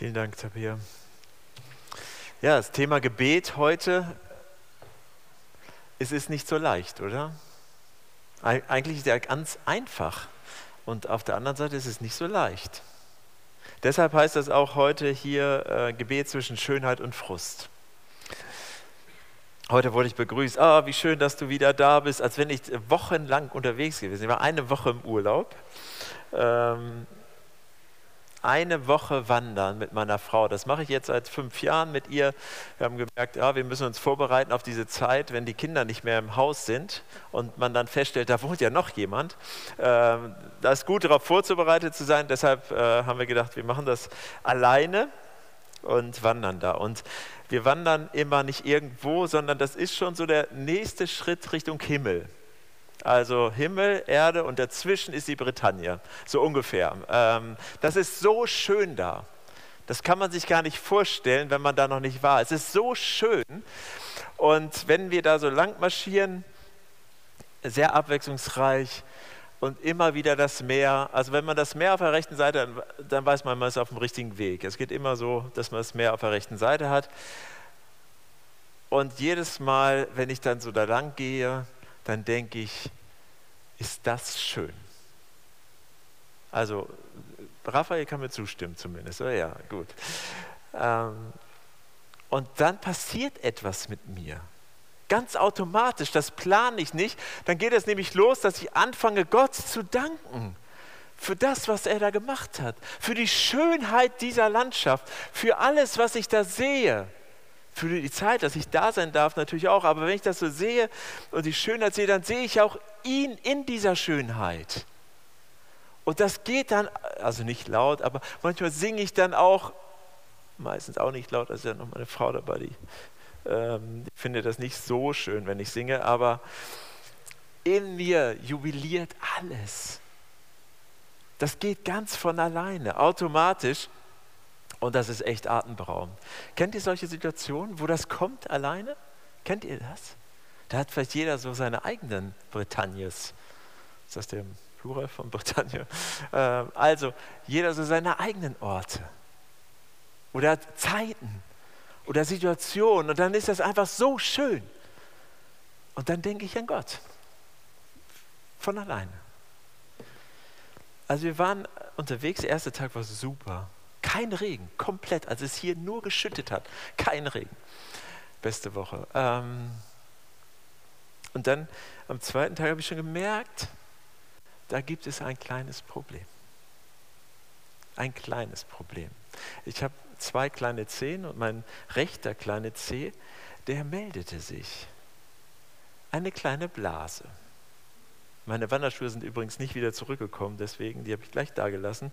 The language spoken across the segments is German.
Vielen Dank, Tabea. Ja, das Thema Gebet heute, es ist nicht so leicht, oder? Eigentlich ist er ganz einfach und auf der anderen Seite ist es nicht so leicht. Deshalb heißt das auch heute hier äh, Gebet zwischen Schönheit und Frust. Heute wurde ich begrüßt, ah, wie schön, dass du wieder da bist, als wenn ich wochenlang unterwegs gewesen. Ich war eine Woche im Urlaub. Ähm, eine Woche wandern mit meiner Frau. Das mache ich jetzt seit fünf Jahren mit ihr. Wir haben gemerkt, ja, wir müssen uns vorbereiten auf diese Zeit, wenn die Kinder nicht mehr im Haus sind und man dann feststellt, da wohnt ja noch jemand. Ähm, da ist gut darauf vorzubereitet zu sein. Deshalb äh, haben wir gedacht, wir machen das alleine und wandern da. Und wir wandern immer nicht irgendwo, sondern das ist schon so der nächste Schritt Richtung Himmel. Also Himmel, Erde und dazwischen ist die Bretagne, so ungefähr. Ähm, das ist so schön da. Das kann man sich gar nicht vorstellen, wenn man da noch nicht war. Es ist so schön. Und wenn wir da so lang marschieren, sehr abwechslungsreich und immer wieder das Meer. Also wenn man das Meer auf der rechten Seite, hat, dann weiß man, man ist auf dem richtigen Weg. Es geht immer so, dass man das Meer auf der rechten Seite hat. Und jedes Mal, wenn ich dann so da lang gehe, dann denke ich, ist das schön. Also, Raphael kann mir zustimmen zumindest. Oh ja, gut. Ähm, und dann passiert etwas mit mir. Ganz automatisch, das plane ich nicht. Dann geht es nämlich los, dass ich anfange, Gott zu danken für das, was er da gemacht hat, für die Schönheit dieser Landschaft, für alles, was ich da sehe für die Zeit, dass ich da sein darf, natürlich auch. Aber wenn ich das so sehe und die Schönheit sehe, dann sehe ich auch ihn in dieser Schönheit. Und das geht dann, also nicht laut, aber manchmal singe ich dann auch, meistens auch nicht laut, also ist ja noch meine Frau dabei, die ähm, ich finde das nicht so schön, wenn ich singe, aber in mir jubiliert alles. Das geht ganz von alleine, automatisch. Und das ist echt atemberaubend. Kennt ihr solche Situationen, wo das kommt alleine? Kennt ihr das? Da hat vielleicht jeder so seine eigenen Bretagnes. Ist das der Plural von Bretagne? Ähm, also, jeder so seine eigenen Orte. Oder Zeiten. Oder Situationen. Und dann ist das einfach so schön. Und dann denke ich an Gott. Von alleine. Also wir waren unterwegs, der erste Tag war super. Kein Regen, komplett, als es hier nur geschüttet hat. Kein Regen. Beste Woche. Ähm und dann am zweiten Tag habe ich schon gemerkt, da gibt es ein kleines Problem. Ein kleines Problem. Ich habe zwei kleine Zehen und mein rechter kleine Zeh, der meldete sich. Eine kleine Blase. Meine Wanderschuhe sind übrigens nicht wieder zurückgekommen, deswegen, die habe ich gleich da gelassen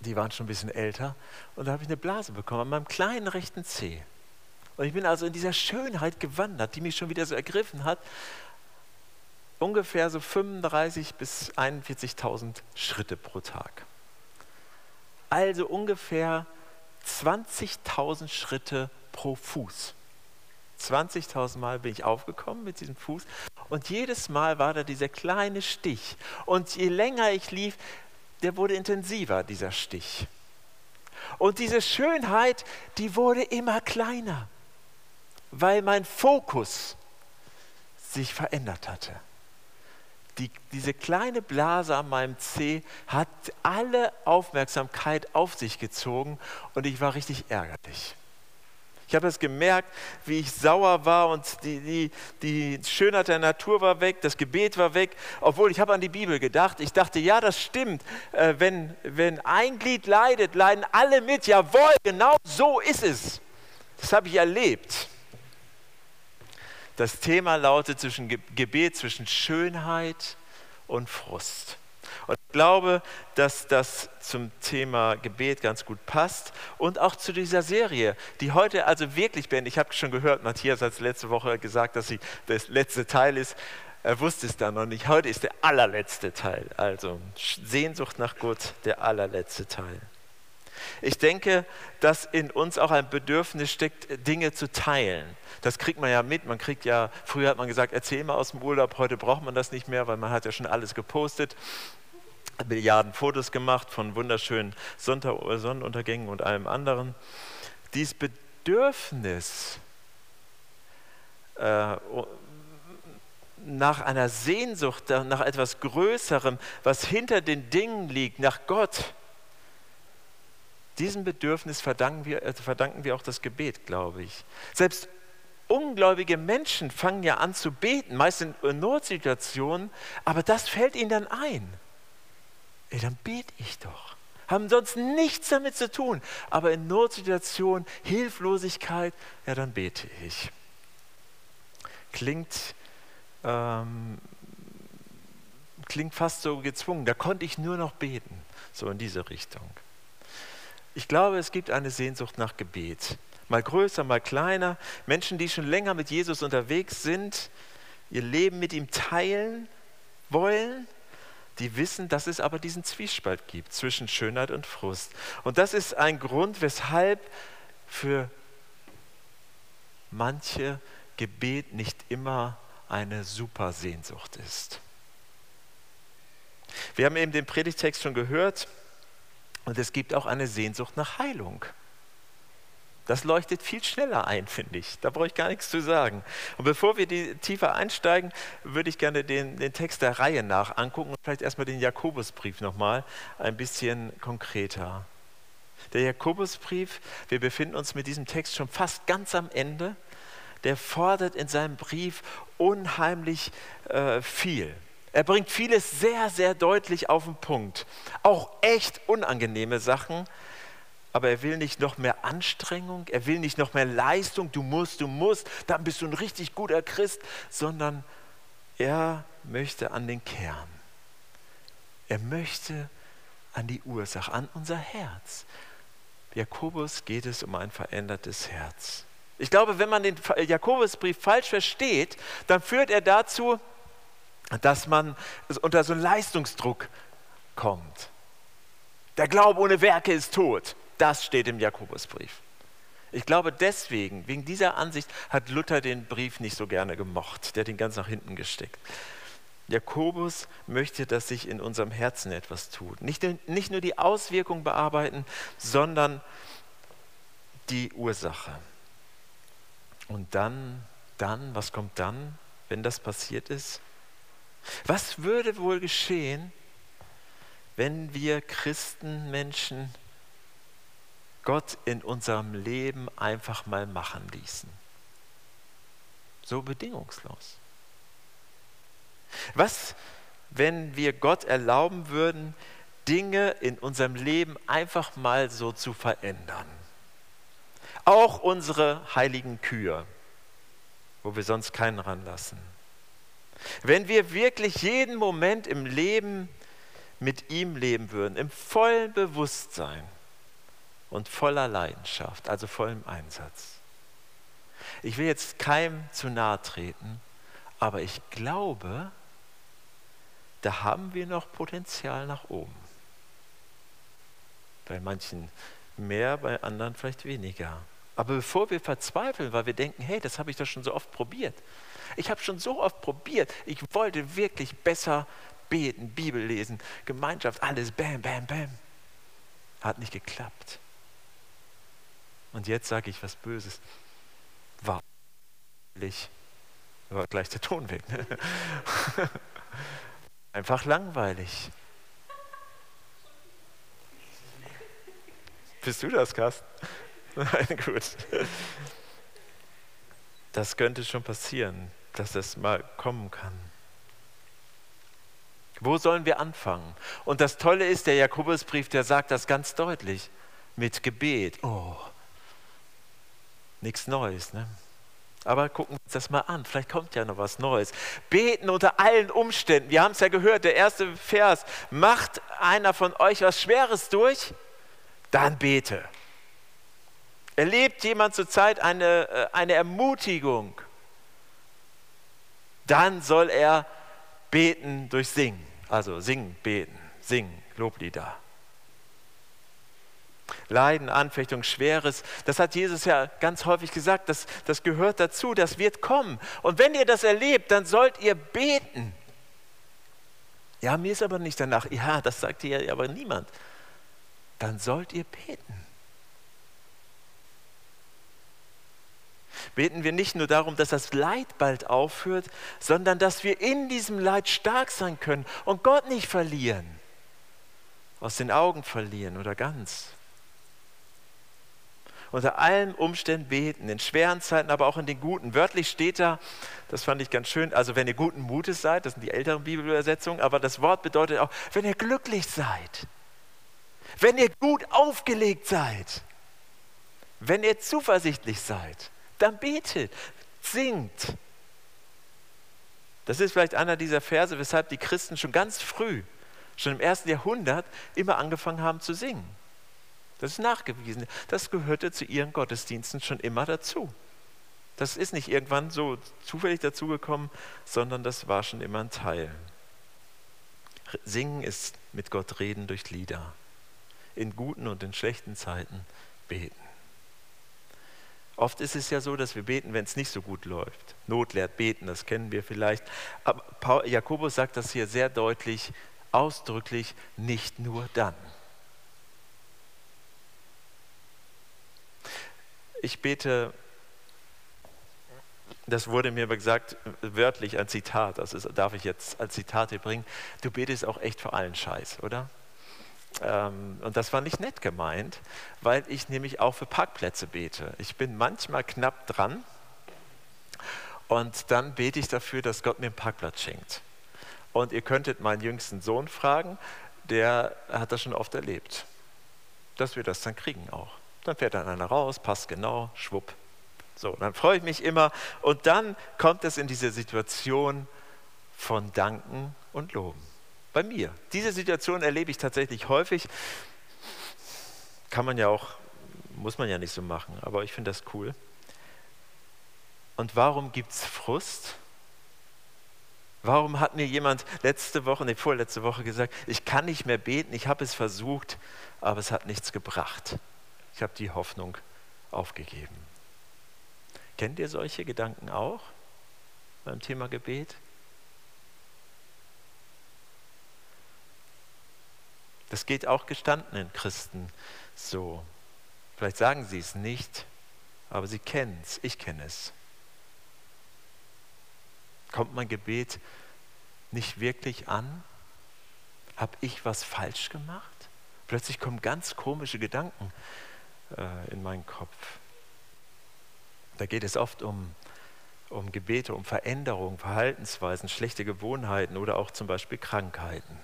die waren schon ein bisschen älter. Und da habe ich eine Blase bekommen an meinem kleinen rechten Zeh. Und ich bin also in dieser Schönheit gewandert, die mich schon wieder so ergriffen hat. Ungefähr so 35.000 bis 41.000 Schritte pro Tag. Also ungefähr 20.000 Schritte pro Fuß. 20.000 Mal bin ich aufgekommen mit diesem Fuß und jedes Mal war da dieser kleine Stich. Und je länger ich lief, der wurde intensiver, dieser Stich. Und diese Schönheit, die wurde immer kleiner, weil mein Fokus sich verändert hatte. Die, diese kleine Blase an meinem Zeh hat alle Aufmerksamkeit auf sich gezogen und ich war richtig ärgerlich. Ich habe es gemerkt, wie ich sauer war und die, die, die Schönheit der Natur war weg, das Gebet war weg, obwohl ich habe an die Bibel gedacht. Ich dachte, ja, das stimmt. Äh, wenn, wenn ein Glied leidet, leiden alle mit. Jawohl, genau so ist es. Das habe ich erlebt. Das Thema lautet zwischen Gebet, zwischen Schönheit und Frust. Und ich glaube, dass das zum Thema Gebet ganz gut passt und auch zu dieser Serie, die heute also wirklich beendet. Ich habe schon gehört, Matthias hat letzte Woche gesagt, dass sie das letzte Teil ist. Er wusste es da noch nicht. Heute ist der allerletzte Teil. Also Sehnsucht nach Gott, der allerletzte Teil. Ich denke, dass in uns auch ein Bedürfnis steckt, Dinge zu teilen. Das kriegt man ja mit. Man kriegt ja, früher hat man gesagt, erzähl mal aus dem Urlaub, heute braucht man das nicht mehr, weil man hat ja schon alles gepostet. Milliarden Fotos gemacht von wunderschönen Sonnenuntergängen und allem anderen. Dieses Bedürfnis äh, nach einer Sehnsucht, nach etwas Größerem, was hinter den Dingen liegt, nach Gott, diesem Bedürfnis verdanken wir, äh, verdanken wir auch das Gebet, glaube ich. Selbst ungläubige Menschen fangen ja an zu beten, meist in Notsituationen, aber das fällt ihnen dann ein. Ey, dann bete ich doch. Haben sonst nichts damit zu tun, aber in Notsituationen, Hilflosigkeit, ja, dann bete ich. Klingt, ähm, klingt fast so gezwungen. Da konnte ich nur noch beten, so in diese Richtung. Ich glaube, es gibt eine Sehnsucht nach Gebet. Mal größer, mal kleiner. Menschen, die schon länger mit Jesus unterwegs sind, ihr Leben mit ihm teilen wollen, die wissen, dass es aber diesen Zwiespalt gibt zwischen Schönheit und Frust. Und das ist ein Grund, weshalb für manche Gebet nicht immer eine super Sehnsucht ist. Wir haben eben den Predigtext schon gehört. Und es gibt auch eine Sehnsucht nach Heilung. Das leuchtet viel schneller ein, finde ich. Da brauche ich gar nichts zu sagen. Und bevor wir die tiefer einsteigen, würde ich gerne den, den Text der Reihe nach angucken und vielleicht erstmal den Jakobusbrief nochmal ein bisschen konkreter. Der Jakobusbrief, wir befinden uns mit diesem Text schon fast ganz am Ende, der fordert in seinem Brief unheimlich äh, viel. Er bringt vieles sehr, sehr deutlich auf den Punkt. Auch echt unangenehme Sachen. Aber er will nicht noch mehr Anstrengung, er will nicht noch mehr Leistung, du musst, du musst, dann bist du ein richtig guter Christ, sondern er möchte an den Kern. Er möchte an die Ursache, an unser Herz. Jakobus geht es um ein verändertes Herz. Ich glaube, wenn man den Jakobusbrief falsch versteht, dann führt er dazu, dass man unter so einen Leistungsdruck kommt. Der Glaube ohne Werke ist tot. Das steht im Jakobusbrief. Ich glaube deswegen, wegen dieser Ansicht, hat Luther den Brief nicht so gerne gemocht. Der hat ihn ganz nach hinten gesteckt. Jakobus möchte, dass sich in unserem Herzen etwas tut. Nicht, nicht nur die Auswirkung bearbeiten, sondern die Ursache. Und dann, dann, was kommt dann, wenn das passiert ist? Was würde wohl geschehen, wenn wir Christenmenschen Gott in unserem Leben einfach mal machen ließen? So bedingungslos. Was, wenn wir Gott erlauben würden, Dinge in unserem Leben einfach mal so zu verändern? Auch unsere heiligen Kühe, wo wir sonst keinen ranlassen. Wenn wir wirklich jeden Moment im Leben mit ihm leben würden, im vollen Bewusstsein und voller Leidenschaft, also vollem Einsatz. Ich will jetzt keinem zu nahe treten, aber ich glaube, da haben wir noch Potenzial nach oben. Bei manchen mehr, bei anderen vielleicht weniger. Aber bevor wir verzweifeln, weil wir denken, hey, das habe ich doch schon so oft probiert, ich habe schon so oft probiert. Ich wollte wirklich besser beten, Bibel lesen, Gemeinschaft, alles, bam, bam, bam. Hat nicht geklappt. Und jetzt sage ich was Böses. War war gleich der Ton weg. Ne? Einfach langweilig. Bist du das, Carsten? Nein, gut. Das könnte schon passieren dass das mal kommen kann. Wo sollen wir anfangen? Und das Tolle ist, der Jakobusbrief, der sagt das ganz deutlich. Mit Gebet. Oh, nichts Neues, ne? Aber gucken wir uns das mal an. Vielleicht kommt ja noch was Neues. Beten unter allen Umständen. Wir haben es ja gehört, der erste Vers. Macht einer von euch was Schweres durch? Dann bete. Erlebt jemand zurzeit eine, äh, eine Ermutigung? dann soll er beten durch Singen. Also singen, beten, singen, Loblieder. Leiden, Anfechtung, Schweres, das hat Jesus ja ganz häufig gesagt, das, das gehört dazu, das wird kommen. Und wenn ihr das erlebt, dann sollt ihr beten. Ja, mir ist aber nicht danach. Ja, das sagt dir aber niemand. Dann sollt ihr beten. Beten wir nicht nur darum, dass das Leid bald aufhört, sondern dass wir in diesem Leid stark sein können und Gott nicht verlieren, aus den Augen verlieren oder ganz unter allen Umständen beten, in schweren Zeiten, aber auch in den guten. Wörtlich steht da, das fand ich ganz schön, also wenn ihr guten Mutes seid, das sind die älteren Bibelübersetzungen, aber das Wort bedeutet auch, wenn ihr glücklich seid, wenn ihr gut aufgelegt seid, wenn ihr zuversichtlich seid, dann betet, singt. Das ist vielleicht einer dieser Verse, weshalb die Christen schon ganz früh, schon im ersten Jahrhundert, immer angefangen haben zu singen. Das ist nachgewiesen. Das gehörte zu ihren Gottesdiensten schon immer dazu. Das ist nicht irgendwann so zufällig dazugekommen, sondern das war schon immer ein Teil. Singen ist mit Gott reden durch Lieder. In guten und in schlechten Zeiten beten. Oft ist es ja so, dass wir beten, wenn es nicht so gut läuft. Not lehrt beten, das kennen wir vielleicht. Aber Jakobus sagt das hier sehr deutlich, ausdrücklich, nicht nur dann. Ich bete, das wurde mir gesagt, wörtlich ein Zitat, das ist, darf ich jetzt als Zitat hier bringen. Du betest auch echt für allen Scheiß, oder? Ähm, und das war nicht nett gemeint, weil ich nämlich auch für Parkplätze bete. Ich bin manchmal knapp dran und dann bete ich dafür, dass Gott mir einen Parkplatz schenkt. Und ihr könntet meinen jüngsten Sohn fragen, der hat das schon oft erlebt, dass wir das dann kriegen auch. Dann fährt dann einer raus, passt genau, schwupp. So, dann freue ich mich immer. Und dann kommt es in diese Situation von Danken und Loben. Bei mir. Diese Situation erlebe ich tatsächlich häufig. Kann man ja auch, muss man ja nicht so machen, aber ich finde das cool. Und warum gibt es Frust? Warum hat mir jemand letzte Woche, nee, vorletzte Woche gesagt, ich kann nicht mehr beten, ich habe es versucht, aber es hat nichts gebracht. Ich habe die Hoffnung aufgegeben. Kennt ihr solche Gedanken auch beim Thema Gebet? Das geht auch gestandenen Christen so. Vielleicht sagen sie es nicht, aber sie kennen es, ich kenne es. Kommt mein Gebet nicht wirklich an? Habe ich was falsch gemacht? Plötzlich kommen ganz komische Gedanken äh, in meinen Kopf. Da geht es oft um, um Gebete, um Veränderungen, Verhaltensweisen, schlechte Gewohnheiten oder auch zum Beispiel Krankheiten.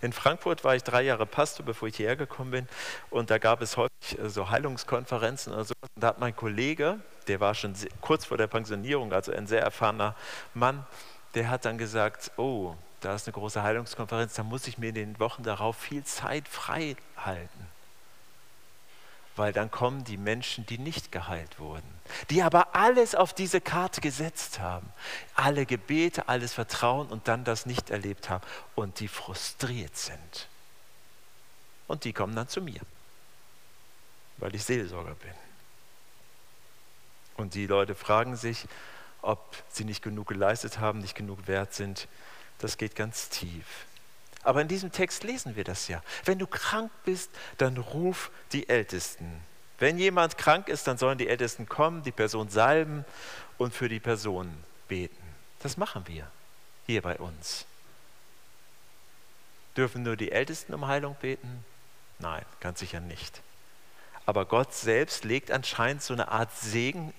In Frankfurt war ich drei Jahre Pastor, bevor ich hierher gekommen bin. Und da gab es häufig äh, so Heilungskonferenzen oder so. Und da hat mein Kollege, der war schon kurz vor der Pensionierung, also ein sehr erfahrener Mann, der hat dann gesagt, oh, da ist eine große Heilungskonferenz, da muss ich mir in den Wochen darauf viel Zeit frei halten weil dann kommen die Menschen, die nicht geheilt wurden, die aber alles auf diese Karte gesetzt haben, alle Gebete, alles Vertrauen und dann das nicht erlebt haben und die frustriert sind. Und die kommen dann zu mir, weil ich Seelsorger bin. Und die Leute fragen sich, ob sie nicht genug geleistet haben, nicht genug wert sind. Das geht ganz tief. Aber in diesem Text lesen wir das ja. Wenn du krank bist, dann ruf die Ältesten. Wenn jemand krank ist, dann sollen die Ältesten kommen, die Person salben und für die Person beten. Das machen wir hier bei uns. Dürfen nur die Ältesten um Heilung beten? Nein, ganz sicher nicht. Aber Gott selbst legt anscheinend so eine Art Segen,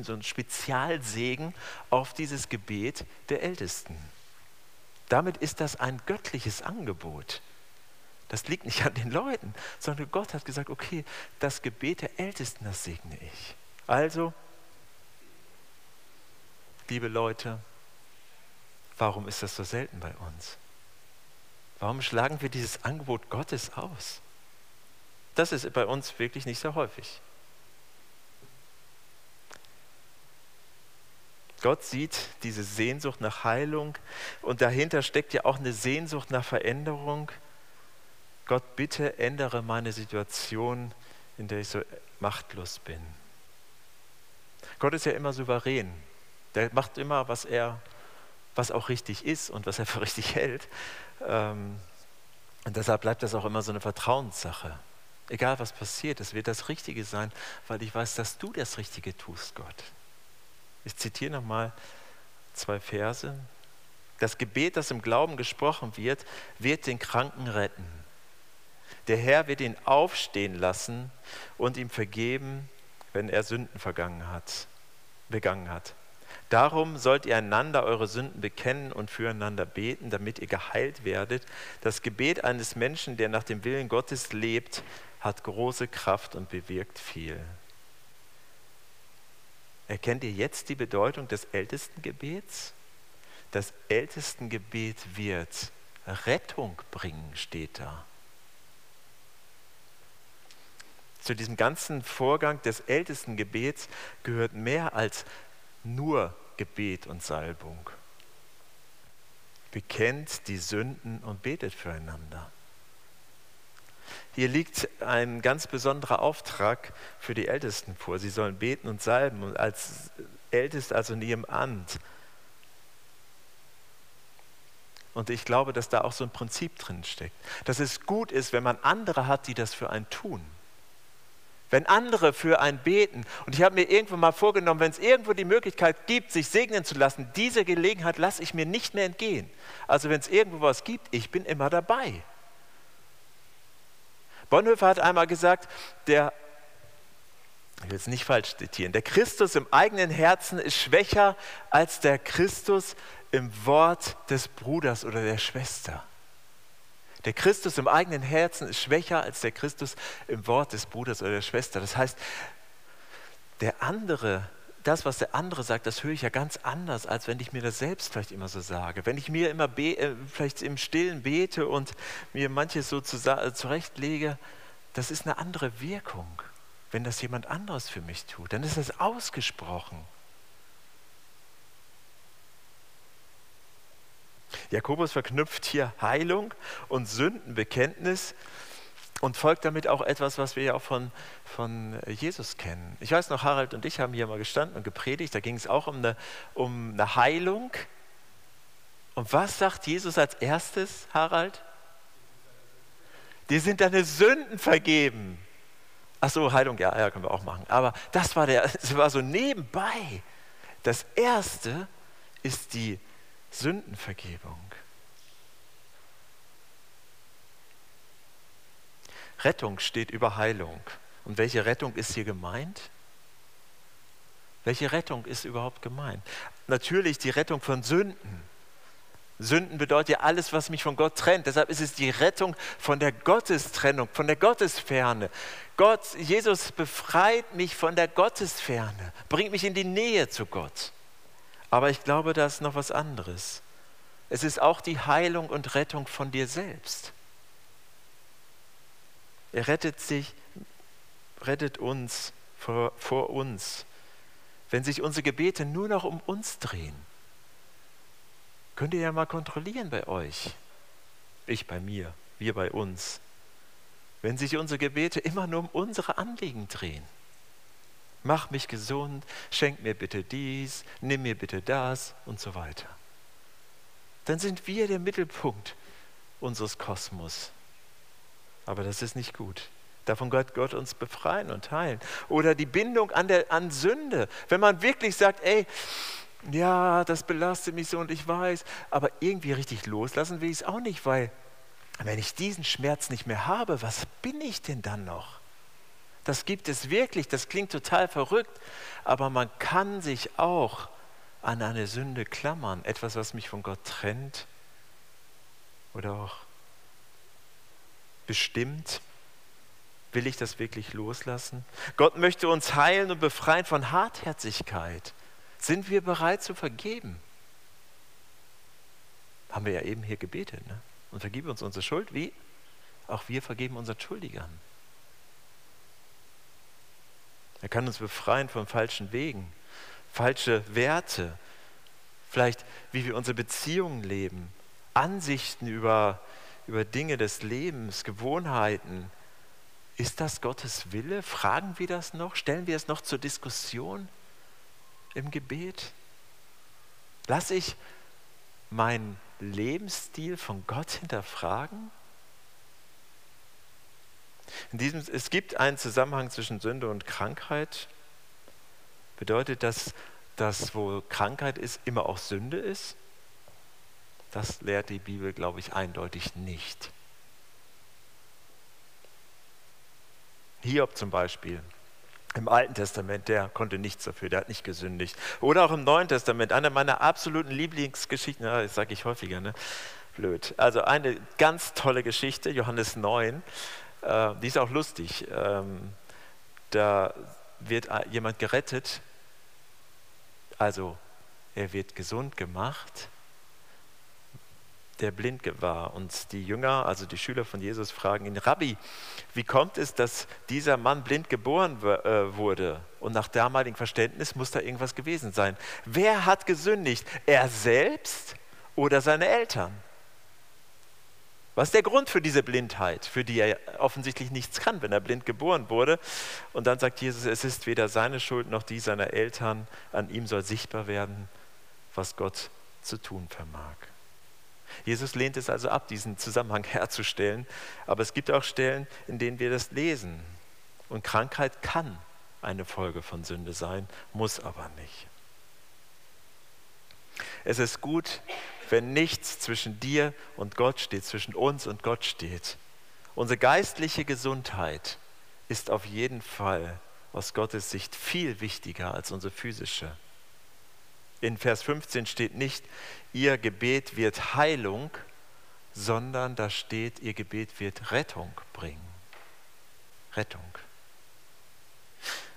so einen Spezialsegen auf dieses Gebet der Ältesten. Damit ist das ein göttliches Angebot. Das liegt nicht an den Leuten, sondern Gott hat gesagt, okay, das Gebet der Ältesten, das segne ich. Also, liebe Leute, warum ist das so selten bei uns? Warum schlagen wir dieses Angebot Gottes aus? Das ist bei uns wirklich nicht so häufig. Gott sieht diese Sehnsucht nach Heilung und dahinter steckt ja auch eine Sehnsucht nach Veränderung. Gott, bitte ändere meine Situation, in der ich so machtlos bin. Gott ist ja immer souverän. Der macht immer, was er was auch richtig ist und was er für richtig hält. Ähm, und deshalb bleibt das auch immer so eine Vertrauenssache. Egal was passiert, es wird das Richtige sein, weil ich weiß, dass du das Richtige tust, Gott. Ich zitiere nochmal zwei Verse. Das Gebet, das im Glauben gesprochen wird, wird den Kranken retten. Der Herr wird ihn aufstehen lassen und ihm vergeben, wenn er Sünden vergangen hat, begangen hat. Darum sollt ihr einander eure Sünden bekennen und füreinander beten, damit ihr geheilt werdet. Das Gebet eines Menschen, der nach dem Willen Gottes lebt, hat große Kraft und bewirkt viel. Erkennt ihr jetzt die Bedeutung des Ältestengebets? Das Ältestengebet wird Rettung bringen, steht da. Zu diesem ganzen Vorgang des Ältestengebets gehört mehr als nur Gebet und Salbung. Bekennt die Sünden und betet füreinander. Hier liegt ein ganz besonderer Auftrag für die Ältesten vor. Sie sollen beten und salben und als Älteste, also in ihrem Amt. Und ich glaube, dass da auch so ein Prinzip drin steckt. Dass es gut ist, wenn man andere hat, die das für einen tun. Wenn andere für einen beten. Und ich habe mir irgendwann mal vorgenommen, wenn es irgendwo die Möglichkeit gibt, sich segnen zu lassen, diese Gelegenheit lasse ich mir nicht mehr entgehen. Also wenn es irgendwo was gibt, ich bin immer dabei. Bonhoeffer hat einmal gesagt, der, ich will es nicht falsch zitieren, der Christus im eigenen Herzen ist schwächer als der Christus im Wort des Bruders oder der Schwester. Der Christus im eigenen Herzen ist schwächer als der Christus im Wort des Bruders oder der Schwester. Das heißt, der andere das, was der andere sagt, das höre ich ja ganz anders, als wenn ich mir das selbst vielleicht immer so sage. Wenn ich mir immer äh, vielleicht im Stillen bete und mir manches so äh, zurechtlege, das ist eine andere Wirkung. Wenn das jemand anderes für mich tut, dann ist das ausgesprochen. Jakobus verknüpft hier Heilung und Sündenbekenntnis und folgt damit auch etwas, was wir ja auch von, von Jesus kennen. Ich weiß noch, Harald und ich haben hier mal gestanden und gepredigt, da ging es auch um eine, um eine Heilung. Und was sagt Jesus als erstes, Harald? Dir sind deine Sünden vergeben. Ach so, Heilung, ja, ja, können wir auch machen. Aber das war, der, das war so nebenbei. Das erste ist die Sündenvergebung. Rettung steht über Heilung. Und welche Rettung ist hier gemeint? Welche Rettung ist überhaupt gemeint? Natürlich die Rettung von Sünden. Sünden bedeutet ja alles, was mich von Gott trennt. Deshalb ist es die Rettung von der Gottestrennung, von der Gottesferne. Gott, Jesus befreit mich von der Gottesferne, bringt mich in die Nähe zu Gott. Aber ich glaube, da ist noch was anderes. Es ist auch die Heilung und Rettung von dir selbst. Er rettet sich, rettet uns vor, vor uns. Wenn sich unsere Gebete nur noch um uns drehen, könnt ihr ja mal kontrollieren bei euch. Ich bei mir, wir bei uns. Wenn sich unsere Gebete immer nur um unsere Anliegen drehen. Mach mich gesund, schenk mir bitte dies, nimm mir bitte das und so weiter. Dann sind wir der Mittelpunkt unseres Kosmos. Aber das ist nicht gut. Davon wird Gott uns befreien und heilen. Oder die Bindung an, der, an Sünde. Wenn man wirklich sagt, ey, ja, das belastet mich so und ich weiß, aber irgendwie richtig loslassen will ich es auch nicht, weil wenn ich diesen Schmerz nicht mehr habe, was bin ich denn dann noch? Das gibt es wirklich, das klingt total verrückt, aber man kann sich auch an eine Sünde klammern, etwas, was mich von Gott trennt oder auch bestimmt? Will ich das wirklich loslassen? Gott möchte uns heilen und befreien von Hartherzigkeit. Sind wir bereit zu vergeben? Haben wir ja eben hier gebetet. Ne? Und vergib uns unsere Schuld. Wie? Auch wir vergeben unseren Schuldigern. Er kann uns befreien von falschen Wegen, falsche Werte, vielleicht wie wir unsere Beziehungen leben, Ansichten über über Dinge des Lebens, Gewohnheiten. Ist das Gottes Wille? Fragen wir das noch? Stellen wir es noch zur Diskussion im Gebet? Lass ich meinen Lebensstil von Gott hinterfragen? In diesem, es gibt einen Zusammenhang zwischen Sünde und Krankheit. Bedeutet das, dass wo Krankheit ist, immer auch Sünde ist? Das lehrt die Bibel, glaube ich, eindeutig nicht. Hiob zum Beispiel. Im Alten Testament, der konnte nichts dafür, der hat nicht gesündigt. Oder auch im Neuen Testament, eine meiner absoluten Lieblingsgeschichten, das sage ich häufiger, ne? blöd. Also eine ganz tolle Geschichte, Johannes 9, äh, die ist auch lustig. Ähm, da wird jemand gerettet, also er wird gesund gemacht der blind war. Und die Jünger, also die Schüler von Jesus, fragen ihn, Rabbi, wie kommt es, dass dieser Mann blind geboren äh, wurde? Und nach damaligem Verständnis muss da irgendwas gewesen sein. Wer hat gesündigt? Er selbst oder seine Eltern? Was ist der Grund für diese Blindheit, für die er offensichtlich nichts kann, wenn er blind geboren wurde? Und dann sagt Jesus, es ist weder seine Schuld noch die seiner Eltern. An ihm soll sichtbar werden, was Gott zu tun vermag. Jesus lehnt es also ab, diesen Zusammenhang herzustellen. Aber es gibt auch Stellen, in denen wir das lesen. Und Krankheit kann eine Folge von Sünde sein, muss aber nicht. Es ist gut, wenn nichts zwischen dir und Gott steht, zwischen uns und Gott steht. Unsere geistliche Gesundheit ist auf jeden Fall aus Gottes Sicht viel wichtiger als unsere physische in Vers 15 steht nicht, ihr Gebet wird Heilung, sondern da steht, ihr Gebet wird Rettung bringen. Rettung.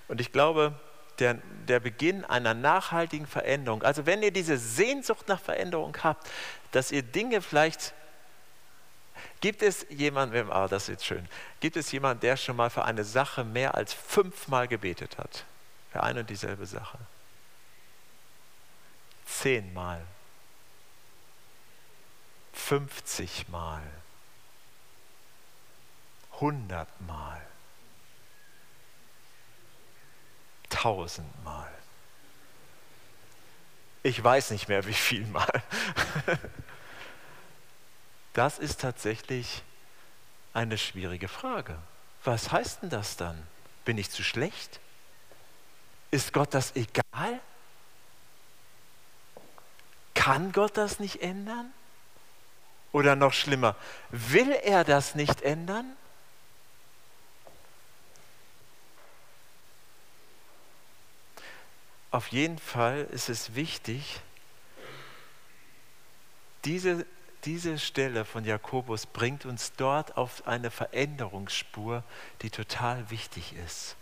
Und ich glaube, der, der Beginn einer nachhaltigen Veränderung, also wenn ihr diese Sehnsucht nach Veränderung habt, dass ihr Dinge vielleicht Gibt es jemanden, ah, das ist jetzt schön, gibt es jemanden, der schon mal für eine Sache mehr als fünfmal gebetet hat? Für eine und dieselbe Sache? Zehnmal, 50 Mal, 100 Mal, 1000 Mal. Ich weiß nicht mehr, wie viel Mal. Das ist tatsächlich eine schwierige Frage. Was heißt denn das dann? Bin ich zu schlecht? Ist Gott das egal? Kann Gott das nicht ändern? Oder noch schlimmer, will er das nicht ändern? Auf jeden Fall ist es wichtig, diese, diese Stelle von Jakobus bringt uns dort auf eine Veränderungsspur, die total wichtig ist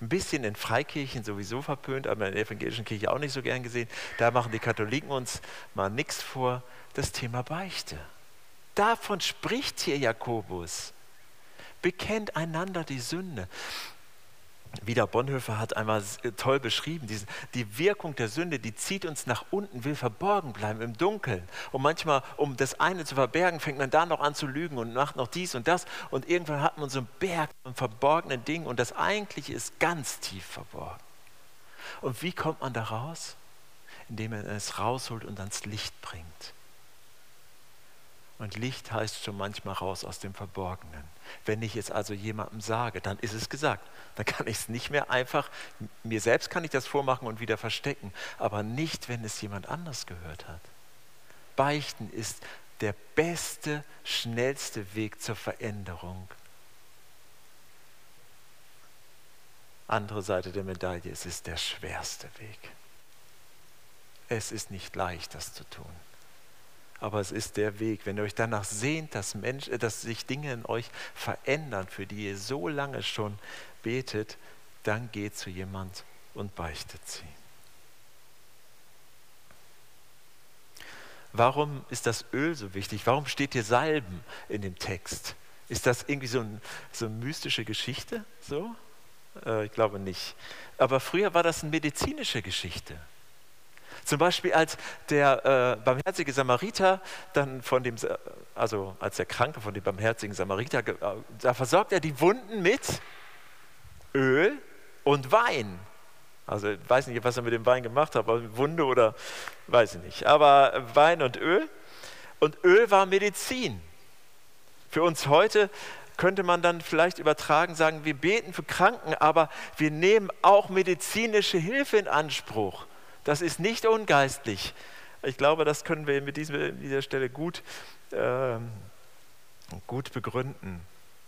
ein bisschen in Freikirchen sowieso verpönt, aber in der evangelischen Kirche auch nicht so gern gesehen. Da machen die Katholiken uns mal nichts vor, das Thema Beichte. Davon spricht hier Jakobus. Bekennt einander die Sünde. Wieder Bonhoeffer hat einmal toll beschrieben, die, die Wirkung der Sünde, die zieht uns nach unten, will verborgen bleiben im Dunkeln. Und manchmal, um das eine zu verbergen, fängt man da noch an zu lügen und macht noch dies und das. Und irgendwann hat man so einen Berg von verborgenen Dingen und das Eigentliche ist ganz tief verborgen. Und wie kommt man da raus? Indem man es rausholt und ans Licht bringt. Und Licht heißt schon manchmal raus aus dem Verborgenen. Wenn ich es also jemandem sage, dann ist es gesagt. Dann kann ich es nicht mehr einfach, mir selbst kann ich das vormachen und wieder verstecken, aber nicht, wenn es jemand anders gehört hat. Beichten ist der beste, schnellste Weg zur Veränderung. Andere Seite der Medaille, es ist der schwerste Weg. Es ist nicht leicht, das zu tun aber es ist der Weg. Wenn ihr euch danach sehnt, dass, Mensch, äh, dass sich Dinge in euch verändern, für die ihr so lange schon betet, dann geht zu jemand und beichtet sie. Warum ist das Öl so wichtig? Warum steht hier Salben in dem Text? Ist das irgendwie so, ein, so eine mystische Geschichte? So? Äh, ich glaube nicht. Aber früher war das eine medizinische Geschichte. Zum Beispiel als der äh, barmherzige Samariter dann von dem, also als der Kranke von dem barmherzigen Samariter, äh, da versorgt er die Wunden mit Öl und Wein. Also ich weiß nicht, was er mit dem Wein gemacht hat, Wunde oder weiß ich nicht. Aber Wein und Öl. Und Öl war Medizin. Für uns heute könnte man dann vielleicht übertragen sagen, wir beten für Kranken, aber wir nehmen auch medizinische Hilfe in Anspruch. Das ist nicht ungeistlich. Ich glaube, das können wir mit dieser Stelle gut, äh, gut begründen.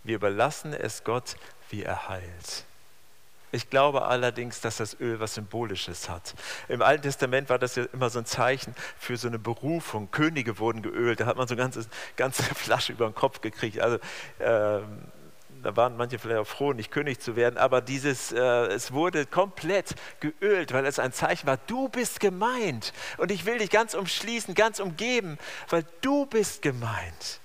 Wir überlassen es Gott, wie er heilt. Ich glaube allerdings, dass das Öl was Symbolisches hat. Im Alten Testament war das ja immer so ein Zeichen für so eine Berufung. Könige wurden geölt, da hat man so eine ganze, ganze Flasche über den Kopf gekriegt. Also ähm, da waren manche vielleicht auch froh, nicht König zu werden, aber dieses, äh, es wurde komplett geölt, weil es ein Zeichen war, du bist gemeint und ich will dich ganz umschließen, ganz umgeben, weil du bist gemeint.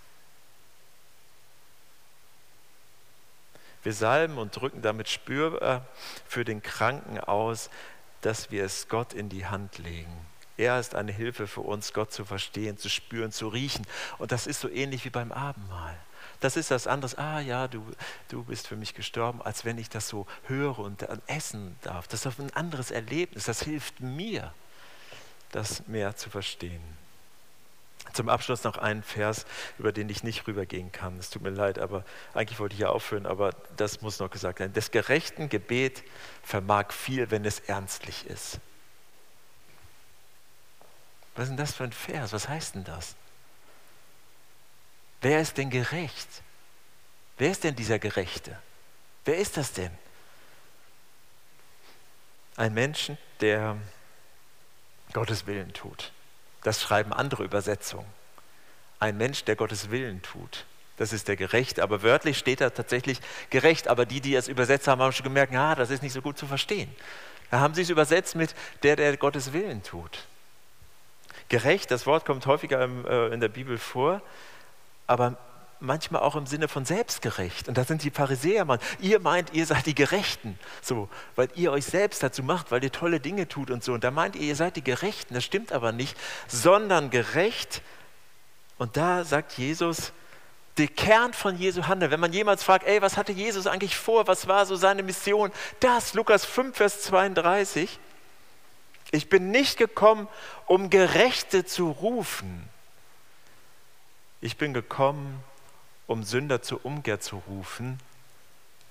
Wir salben und drücken damit spürbar für den Kranken aus, dass wir es Gott in die Hand legen. Er ist eine Hilfe für uns, Gott zu verstehen, zu spüren, zu riechen. Und das ist so ähnlich wie beim Abendmahl. Das ist das anderes. Ah ja, du, du bist für mich gestorben, als wenn ich das so höre und essen darf. Das ist ein anderes Erlebnis. Das hilft mir, das mehr zu verstehen. Zum Abschluss noch ein Vers, über den ich nicht rübergehen kann. Es tut mir leid, aber eigentlich wollte ich ja aufhören, aber das muss noch gesagt werden. Das gerechten Gebet vermag viel, wenn es ernstlich ist. Was ist denn das für ein Vers? Was heißt denn das? Wer ist denn gerecht? Wer ist denn dieser Gerechte? Wer ist das denn? Ein Menschen, der Gottes Willen tut. Das schreiben andere Übersetzungen. Ein Mensch, der Gottes Willen tut. Das ist der Gerecht, aber wörtlich steht da tatsächlich gerecht. Aber die, die es übersetzt haben, haben schon gemerkt, ah, das ist nicht so gut zu verstehen. Da haben sie es übersetzt mit der, der Gottes Willen tut. Gerecht, das Wort kommt häufiger äh, in der Bibel vor, aber manchmal auch im Sinne von selbstgerecht. Und da sind die Pharisäer, man, ihr meint, ihr seid die Gerechten, so, weil ihr euch selbst dazu macht, weil ihr tolle Dinge tut und so. Und da meint ihr, ihr seid die Gerechten, das stimmt aber nicht, sondern gerecht. Und da sagt Jesus, der Kern von Jesu Handeln, wenn man jemals fragt, ey, was hatte Jesus eigentlich vor, was war so seine Mission? Das, Lukas 5, Vers 32. Ich bin nicht gekommen, um Gerechte zu rufen. Ich bin gekommen, um Sünder zur Umkehr zu rufen,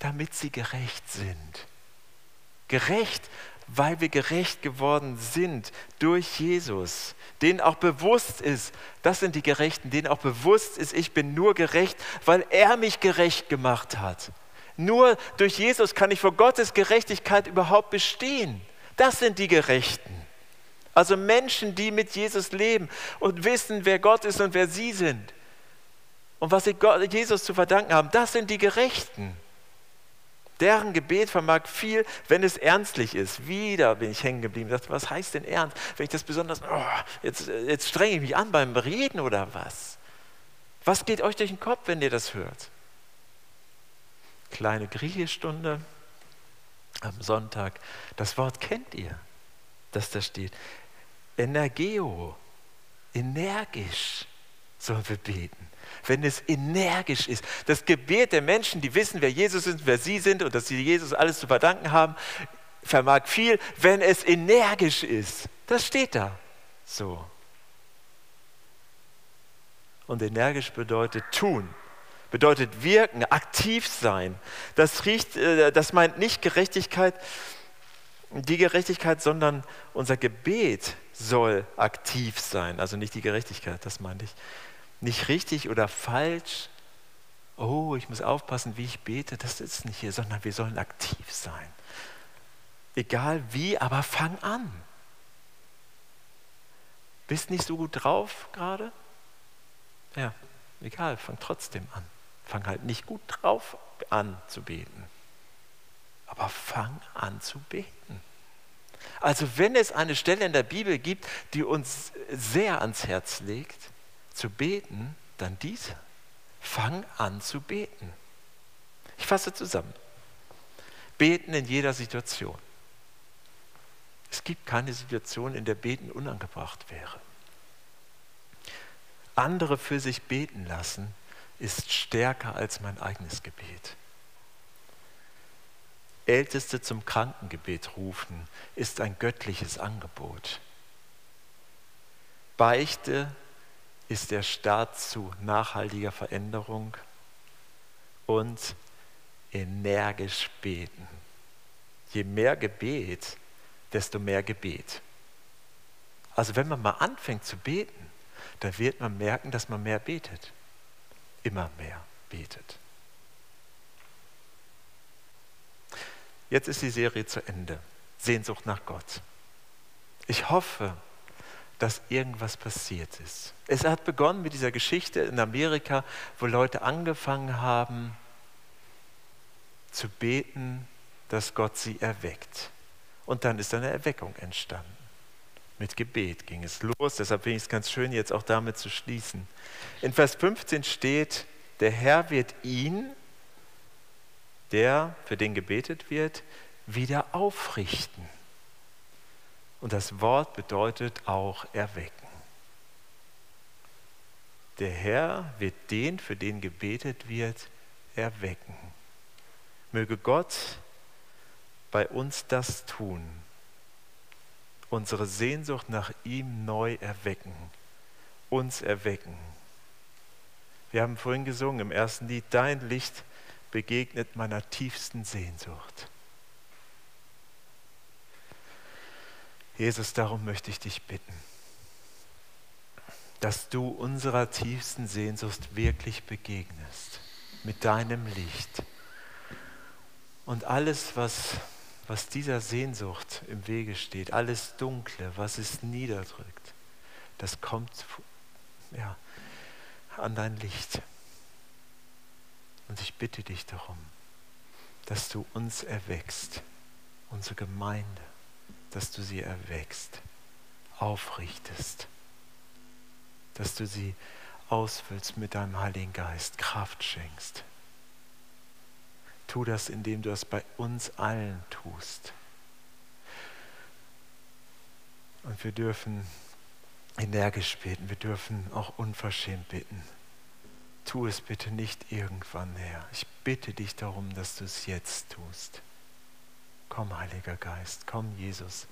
damit sie gerecht sind. Gerecht, weil wir gerecht geworden sind durch Jesus, denen auch bewusst ist, das sind die Gerechten, denen auch bewusst ist, ich bin nur gerecht, weil er mich gerecht gemacht hat. Nur durch Jesus kann ich vor Gottes Gerechtigkeit überhaupt bestehen. Das sind die Gerechten. Also Menschen, die mit Jesus leben und wissen, wer Gott ist und wer sie sind und was sie Jesus zu verdanken haben, das sind die Gerechten. Deren Gebet vermag viel, wenn es ernstlich ist. Wieder bin ich hängen geblieben. Dachte, was heißt denn ernst? Wenn ich das besonders, oh, jetzt, jetzt strenge ich mich an beim Reden oder was? Was geht euch durch den Kopf, wenn ihr das hört? Kleine Griechischstunde am Sonntag. Das Wort kennt ihr, dass da steht. Energeo, energisch sollen wir beten wenn es energisch ist. Das Gebet der Menschen, die wissen, wer Jesus ist, wer sie sind und dass sie Jesus alles zu verdanken haben, vermag viel, wenn es energisch ist. Das steht da so. Und energisch bedeutet tun, bedeutet wirken, aktiv sein. Das, riecht, äh, das meint nicht Gerechtigkeit, die Gerechtigkeit, sondern unser Gebet soll aktiv sein. Also nicht die Gerechtigkeit, das meinte ich nicht richtig oder falsch. Oh, ich muss aufpassen, wie ich bete. Das ist nicht hier, sondern wir sollen aktiv sein. Egal wie, aber fang an. Bist nicht so gut drauf gerade? Ja, egal, fang trotzdem an. Fang halt nicht gut drauf an zu beten. Aber fang an zu beten. Also wenn es eine Stelle in der Bibel gibt, die uns sehr ans Herz legt, zu beten, dann diese. Fang an zu beten. Ich fasse zusammen. Beten in jeder Situation. Es gibt keine Situation, in der Beten unangebracht wäre. Andere für sich beten lassen ist stärker als mein eigenes Gebet. Älteste zum Krankengebet rufen ist ein göttliches Angebot. Beichte ist der Start zu nachhaltiger Veränderung und energisch beten. Je mehr Gebet, desto mehr Gebet. Also wenn man mal anfängt zu beten, dann wird man merken, dass man mehr betet. Immer mehr betet. Jetzt ist die Serie zu Ende. Sehnsucht nach Gott. Ich hoffe, dass irgendwas passiert ist. Es hat begonnen mit dieser Geschichte in Amerika, wo Leute angefangen haben zu beten, dass Gott sie erweckt. Und dann ist eine Erweckung entstanden. Mit Gebet ging es los, deshalb finde ich es ganz schön, jetzt auch damit zu schließen. In Vers 15 steht, der Herr wird ihn, der für den gebetet wird, wieder aufrichten. Und das Wort bedeutet auch erwecken. Der Herr wird den, für den gebetet wird, erwecken. Möge Gott bei uns das tun, unsere Sehnsucht nach ihm neu erwecken, uns erwecken. Wir haben vorhin gesungen im ersten Lied, dein Licht begegnet meiner tiefsten Sehnsucht. Jesus, darum möchte ich dich bitten, dass du unserer tiefsten Sehnsucht wirklich begegnest mit deinem Licht. Und alles, was, was dieser Sehnsucht im Wege steht, alles Dunkle, was es niederdrückt, das kommt ja, an dein Licht. Und ich bitte dich darum, dass du uns erweckst, unsere Gemeinde dass du sie erweckst, aufrichtest, dass du sie ausfüllst mit deinem Heiligen Geist, Kraft schenkst. Tu das, indem du es bei uns allen tust. Und wir dürfen energisch beten, wir dürfen auch unverschämt bitten. Tu es bitte nicht irgendwann her. Ich bitte dich darum, dass du es jetzt tust. Komm, Heiliger Geist, komm, Jesus.